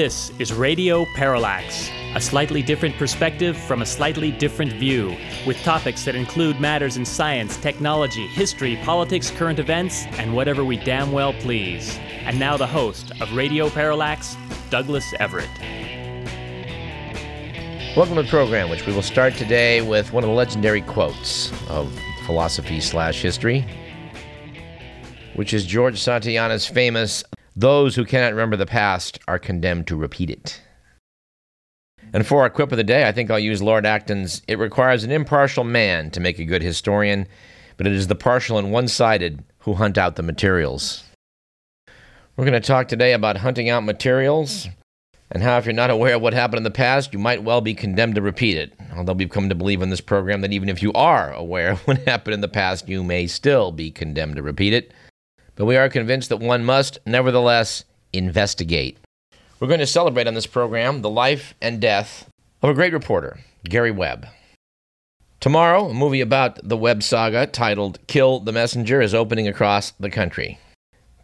This is Radio Parallax, a slightly different perspective from a slightly different view, with topics that include matters in science, technology, history, politics, current events, and whatever we damn well please. And now the host of Radio Parallax, Douglas Everett. Welcome to the program, which we will start today with one of the legendary quotes of philosophy slash history, which is George Santayana's famous those who cannot remember the past are condemned to repeat it. And for our quip of the day, I think I'll use Lord Acton's It requires an impartial man to make a good historian, but it is the partial and one sided who hunt out the materials. We're going to talk today about hunting out materials and how, if you're not aware of what happened in the past, you might well be condemned to repeat it. Although we've come to believe in this program that even if you are aware of what happened in the past, you may still be condemned to repeat it but we are convinced that one must, nevertheless, investigate. We're going to celebrate on this program the life and death of a great reporter, Gary Webb. Tomorrow, a movie about the Webb saga titled Kill the Messenger is opening across the country.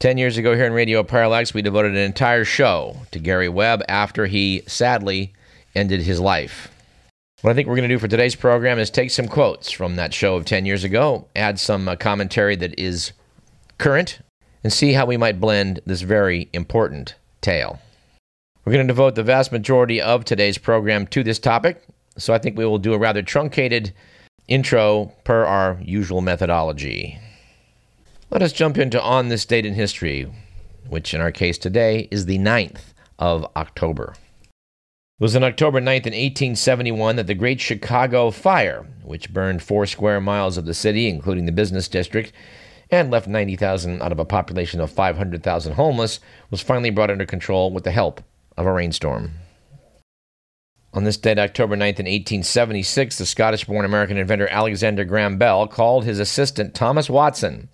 Ten years ago, here in Radio Parallax, we devoted an entire show to Gary Webb after he sadly ended his life. What I think we're going to do for today's program is take some quotes from that show of 10 years ago, add some uh, commentary that is current and see how we might blend this very important tale. We're going to devote the vast majority of today's program to this topic, so I think we will do a rather truncated intro per our usual methodology. Let us jump into On This Date in History, which in our case today is the 9th of October. It was on October 9th in 1871 that the Great Chicago Fire, which burned four square miles of the city, including the business district, and left 90,000 out of a population of 500,000 homeless, was finally brought under control with the help of a rainstorm. On this date, October 9th, in 1876, the Scottish born American inventor Alexander Graham Bell called his assistant Thomas Watson,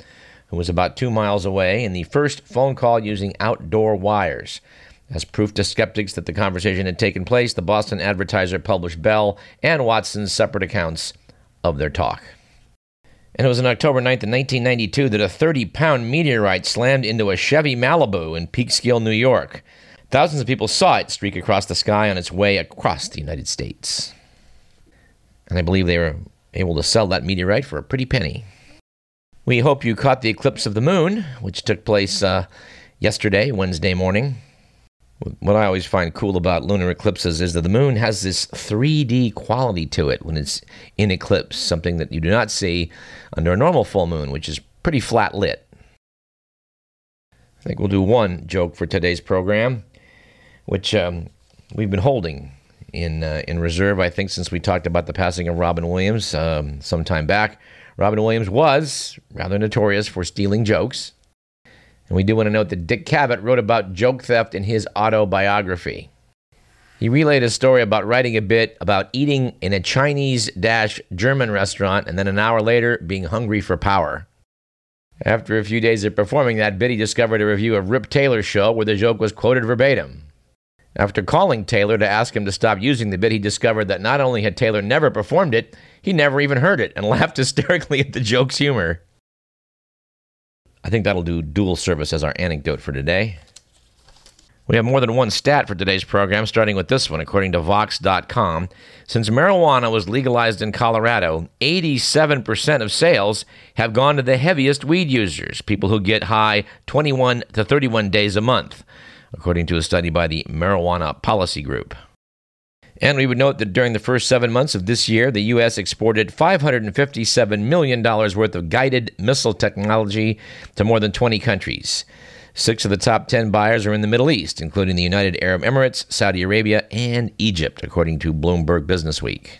who was about two miles away, in the first phone call using outdoor wires. As proof to skeptics that the conversation had taken place, the Boston Advertiser published Bell and Watson's separate accounts of their talk. And it was on October 9th, 1992, that a 30 pound meteorite slammed into a Chevy Malibu in Peekskill, New York. Thousands of people saw it streak across the sky on its way across the United States. And I believe they were able to sell that meteorite for a pretty penny. We hope you caught the eclipse of the moon, which took place uh, yesterday, Wednesday morning. What I always find cool about lunar eclipses is that the moon has this 3D quality to it when it's in eclipse, something that you do not see under a normal full moon, which is pretty flat lit. I think we'll do one joke for today's program, which um, we've been holding in uh, in reserve. I think since we talked about the passing of Robin Williams um, some time back. Robin Williams was rather notorious for stealing jokes. And we do want to note that Dick Cavett wrote about joke theft in his autobiography. He relayed a story about writing a bit about eating in a Chinese German restaurant and then an hour later being hungry for power. After a few days of performing that bit, he discovered a review of Rip Taylor's show where the joke was quoted verbatim. After calling Taylor to ask him to stop using the bit, he discovered that not only had Taylor never performed it, he never even heard it and laughed hysterically at the joke's humor. I think that'll do dual service as our anecdote for today. We have more than one stat for today's program, starting with this one. According to Vox.com, since marijuana was legalized in Colorado, 87% of sales have gone to the heaviest weed users, people who get high 21 to 31 days a month, according to a study by the Marijuana Policy Group. And we would note that during the first seven months of this year, the U.S. exported $557 million worth of guided missile technology to more than 20 countries. Six of the top 10 buyers are in the Middle East, including the United Arab Emirates, Saudi Arabia, and Egypt, according to Bloomberg Businessweek.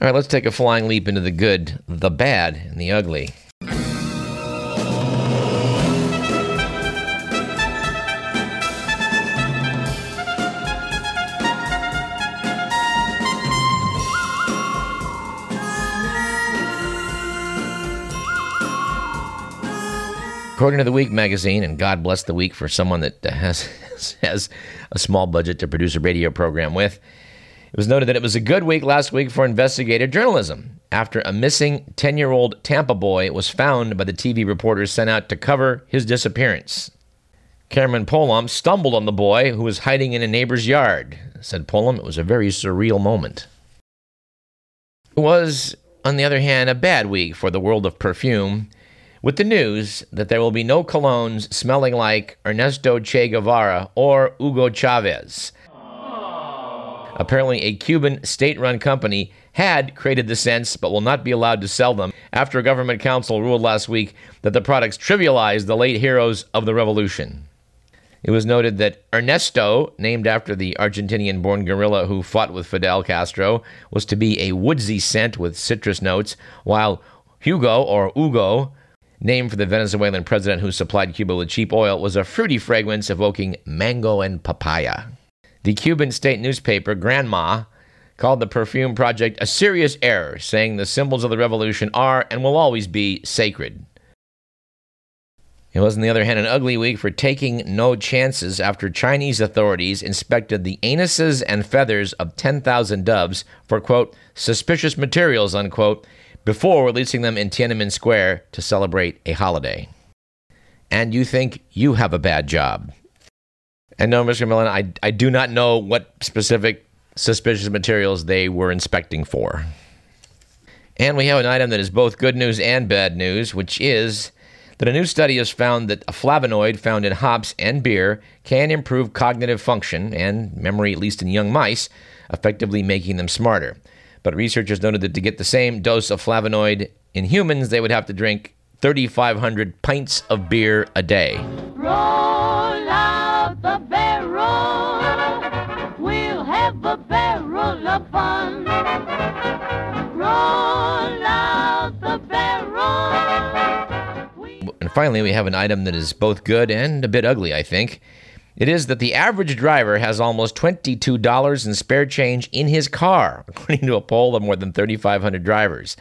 All right, let's take a flying leap into the good, the bad, and the ugly. According to the Week magazine, and God bless the Week for someone that has has a small budget to produce a radio program with, it was noted that it was a good week last week for investigative journalism after a missing 10 year old Tampa boy was found by the TV reporters sent out to cover his disappearance. Cameron Polom stumbled on the boy who was hiding in a neighbor's yard. Said Polom, it was a very surreal moment. It was, on the other hand, a bad week for the world of perfume, with the news that there will be no colognes smelling like Ernesto Che Guevara or Hugo Chavez. Apparently, a Cuban state run company had created the scents but will not be allowed to sell them after a government council ruled last week that the products trivialized the late heroes of the revolution. It was noted that Ernesto, named after the Argentinian born guerrilla who fought with Fidel Castro, was to be a woodsy scent with citrus notes, while Hugo, or Hugo, named for the Venezuelan president who supplied Cuba with cheap oil, was a fruity fragrance evoking mango and papaya. The Cuban state newspaper, Granma, called the perfume project a serious error, saying the symbols of the revolution are and will always be sacred. It was, on the other hand, an ugly week for taking no chances after Chinese authorities inspected the anuses and feathers of 10,000 doves for, quote, suspicious materials, unquote, before releasing them in Tiananmen Square to celebrate a holiday. And you think you have a bad job. And no, Mr. Millen, I, I do not know what specific suspicious materials they were inspecting for. And we have an item that is both good news and bad news, which is that a new study has found that a flavonoid found in hops and beer can improve cognitive function and memory, at least in young mice, effectively making them smarter. But researchers noted that to get the same dose of flavonoid in humans, they would have to drink 3,500 pints of beer a day. Roll out the barrel. We'll have a barrel of fun. Roll out the barrel. We- And finally, we have an item that is both good and a bit ugly, I think. It is that the average driver has almost $22 in spare change in his car, according to a poll of more than 3,500 drivers.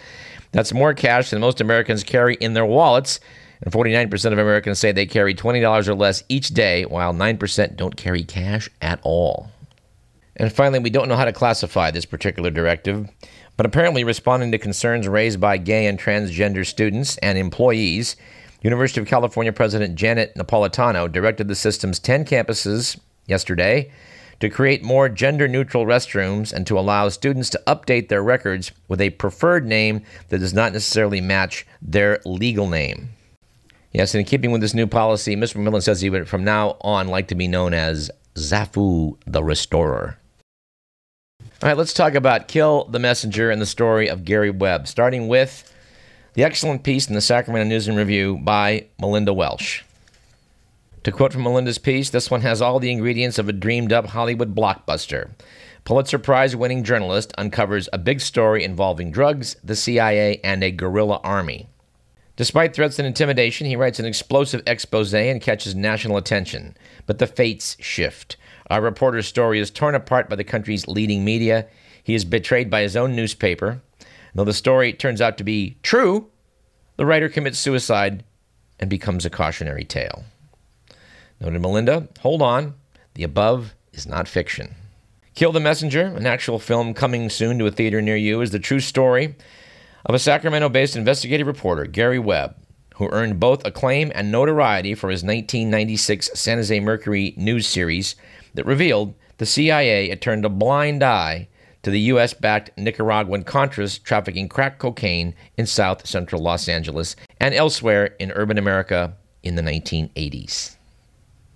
That's more cash than most Americans carry in their wallets, and 49% of Americans say they carry $20 or less each day, while 9% don't carry cash at all. And finally, we don't know how to classify this particular directive, but apparently, responding to concerns raised by gay and transgender students and employees, University of California President Janet Napolitano directed the system's 10 campuses yesterday to create more gender neutral restrooms and to allow students to update their records with a preferred name that does not necessarily match their legal name. Yes, in keeping with this new policy, Mr. McMillan says he would from now on like to be known as Zafu the Restorer. All right, let's talk about Kill the Messenger and the story of Gary Webb, starting with the excellent piece in the Sacramento News and Review by Melinda Welsh. To quote from Melinda's piece, this one has all the ingredients of a dreamed up Hollywood blockbuster. Pulitzer Prize winning journalist uncovers a big story involving drugs, the CIA, and a guerrilla army. Despite threats and intimidation, he writes an explosive expose and catches national attention. But the fates shift. Our reporter's story is torn apart by the country's leading media. He is betrayed by his own newspaper. Though the story turns out to be true, the writer commits suicide and becomes a cautionary tale. Noted Melinda, hold on. The above is not fiction. Kill the Messenger, an actual film coming soon to a theater near you, is the true story of a Sacramento based investigative reporter, Gary Webb, who earned both acclaim and notoriety for his 1996 San Jose Mercury news series that revealed the CIA had turned a blind eye to the U.S. backed Nicaraguan Contras trafficking crack cocaine in south central Los Angeles and elsewhere in urban America in the 1980s.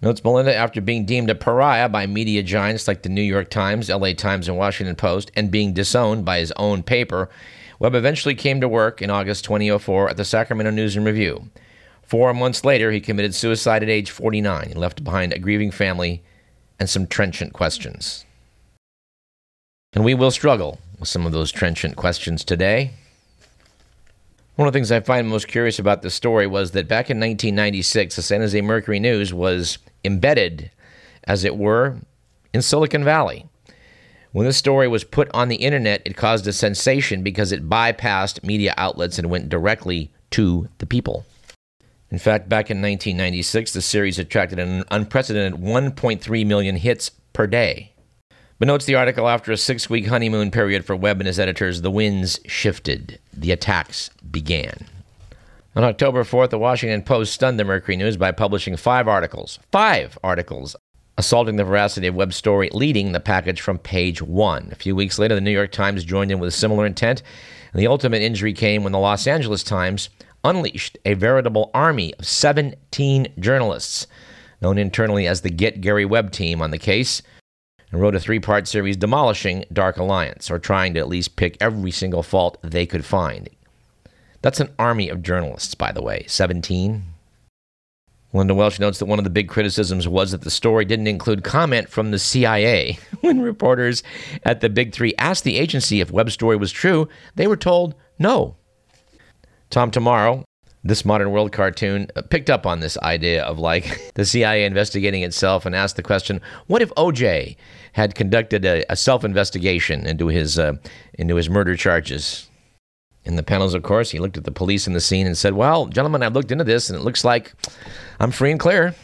Notes Melinda, after being deemed a pariah by media giants like the New York Times, LA Times, and Washington Post, and being disowned by his own paper, Webb eventually came to work in August 2004 at the Sacramento News and Review. Four months later, he committed suicide at age 49 and left behind a grieving family and some trenchant questions. And we will struggle with some of those trenchant questions today. One of the things I find most curious about this story was that back in 1996, the San Jose Mercury News was embedded, as it were, in Silicon Valley. When this story was put on the internet, it caused a sensation because it bypassed media outlets and went directly to the people. In fact, back in 1996, the series attracted an unprecedented 1.3 million hits per day. But notes the article after a six week honeymoon period for Webb and his editors, the winds shifted, the attacks began. On October 4th, the Washington Post stunned the Mercury News by publishing five articles, five articles, assaulting the veracity of Webb's story, leading the package from page one. A few weeks later, the New York Times joined in with a similar intent, and the ultimate injury came when the Los Angeles Times unleashed a veritable army of 17 journalists, known internally as the Get Gary Webb team, on the case, and wrote a three part series demolishing Dark Alliance, or trying to at least pick every single fault they could find. That's an army of journalists, by the way, 17. Linda Welsh notes that one of the big criticisms was that the story didn't include comment from the CIA. when reporters at the Big Three asked the agency if Webb's story was true, they were told no. Tom Tomorrow, this modern world cartoon, picked up on this idea of like the CIA investigating itself and asked the question what if OJ had conducted a, a self investigation into his, uh, into his murder charges? In the panels, of course, he looked at the police in the scene and said, Well, gentlemen, I've looked into this and it looks like I'm free and clear.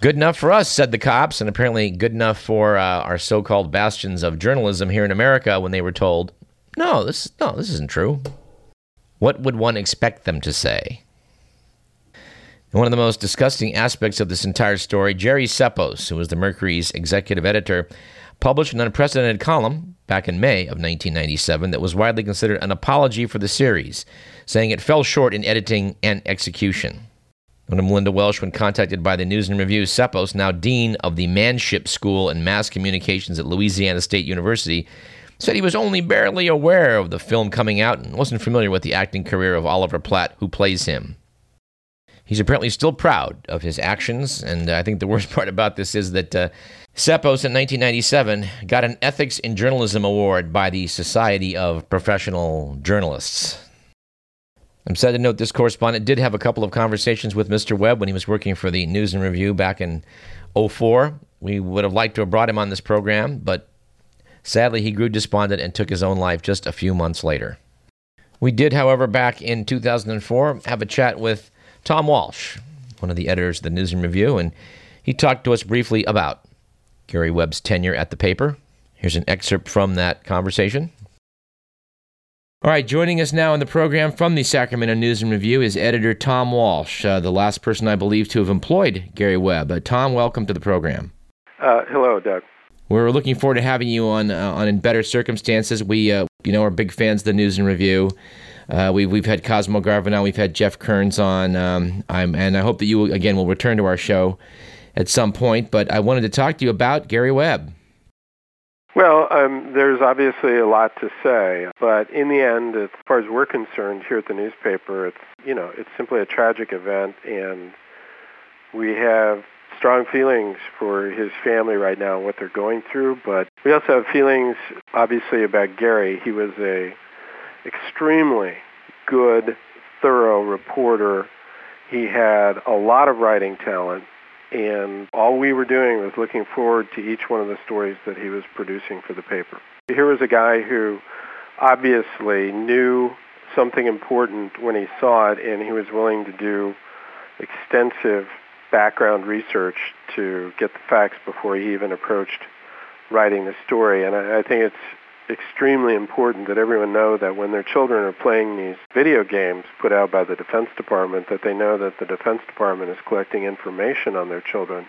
Good enough for us, said the cops, and apparently good enough for uh, our so called bastions of journalism here in America when they were told, No, this, no, this isn't true. What would one expect them to say? One of the most disgusting aspects of this entire story, Jerry Ceppos, who was the Mercury's executive editor, published an unprecedented column back in May of 1997 that was widely considered an apology for the series, saying it fell short in editing and execution. When Melinda Welsh, when contacted by the News and Review, Ceppos, now dean of the Manship School in Mass Communications at Louisiana State University, said he was only barely aware of the film coming out and wasn't familiar with the acting career of Oliver Platt, who plays him. He's apparently still proud of his actions, and I think the worst part about this is that uh, Ceppos in 1997 got an Ethics in Journalism Award by the Society of Professional Journalists. I'm sad to note this correspondent did have a couple of conversations with Mr. Webb when he was working for the News and Review back in 04. We would have liked to have brought him on this program, but sadly he grew despondent and took his own life just a few months later. We did, however, back in 2004 have a chat with Tom Walsh, one of the editors of the News and Review, and he talked to us briefly about Gary Webb's tenure at the paper. Here's an excerpt from that conversation. All right, joining us now in the program from the Sacramento News and Review is editor Tom Walsh, uh, the last person I believe to have employed Gary Webb. Uh, Tom, welcome to the program. Uh, hello, Doug. We're looking forward to having you on uh, on in better circumstances. We, uh, you know, are big fans of the News and Review. Uh, we, we've had Cosmo Garvin on, we've had Jeff Kearns on, um, and I hope that you, again, will return to our show at some point. But I wanted to talk to you about Gary Webb. Well, um, there's obviously a lot to say, but in the end, as far as we're concerned here at the newspaper, it's you know it's simply a tragic event, and we have strong feelings for his family right now and what they're going through. But we also have feelings, obviously, about Gary. He was a extremely good, thorough reporter. He had a lot of writing talent, and all we were doing was looking forward to each one of the stories that he was producing for the paper. Here was a guy who obviously knew something important when he saw it, and he was willing to do extensive background research to get the facts before he even approached writing the story. And I, I think it's extremely important that everyone know that when their children are playing these video games put out by the Defense Department, that they know that the Defense Department is collecting information on their children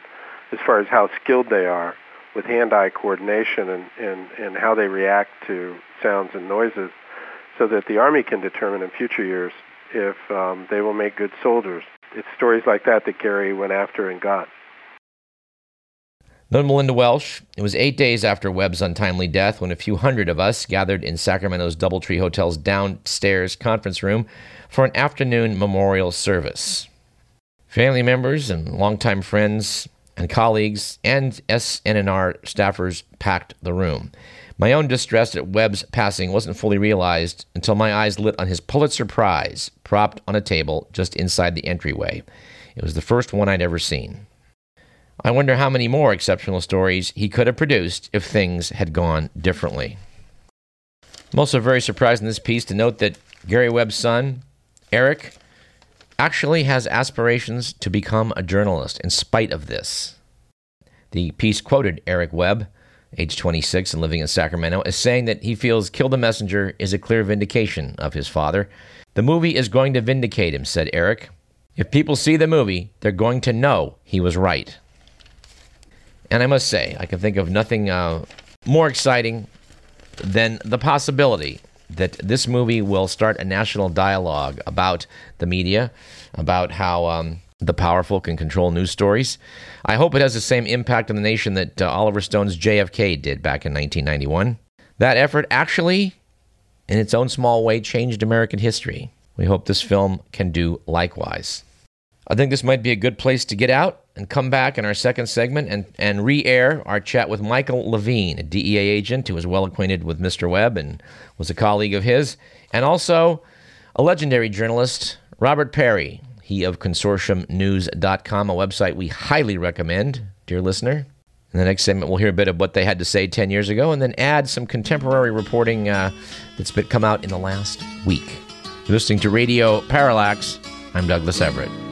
as far as how skilled they are with hand-eye coordination and, and, and how they react to sounds and noises so that the Army can determine in future years if um, they will make good soldiers. It's stories like that that Gary went after and got. Known Melinda Welsh, it was eight days after Webb's untimely death when a few hundred of us gathered in Sacramento's Doubletree Hotel's downstairs conference room for an afternoon memorial service. Family members and longtime friends and colleagues and SNNR staffers packed the room. My own distress at Webb's passing wasn't fully realized until my eyes lit on his Pulitzer Prize propped on a table just inside the entryway. It was the first one I'd ever seen. I wonder how many more exceptional stories he could have produced if things had gone differently. I'm also very surprised in this piece to note that Gary Webb's son, Eric, actually has aspirations to become a journalist in spite of this. The piece quoted Eric Webb, age 26 and living in Sacramento, is saying that he feels Kill the Messenger is a clear vindication of his father. The movie is going to vindicate him, said Eric. If people see the movie, they're going to know he was right. And I must say, I can think of nothing uh, more exciting than the possibility that this movie will start a national dialogue about the media, about how um, the powerful can control news stories. I hope it has the same impact on the nation that uh, Oliver Stone's JFK did back in 1991. That effort actually, in its own small way, changed American history. We hope this film can do likewise. I think this might be a good place to get out and come back in our second segment and, and re air our chat with Michael Levine, a DEA agent who is well acquainted with Mr. Webb and was a colleague of his, and also a legendary journalist, Robert Parry, he of consortiumnews.com, a website we highly recommend, dear listener. In the next segment, we'll hear a bit of what they had to say 10 years ago and then add some contemporary reporting uh, that's been come out in the last week. You're listening to Radio Parallax. I'm Douglas Everett.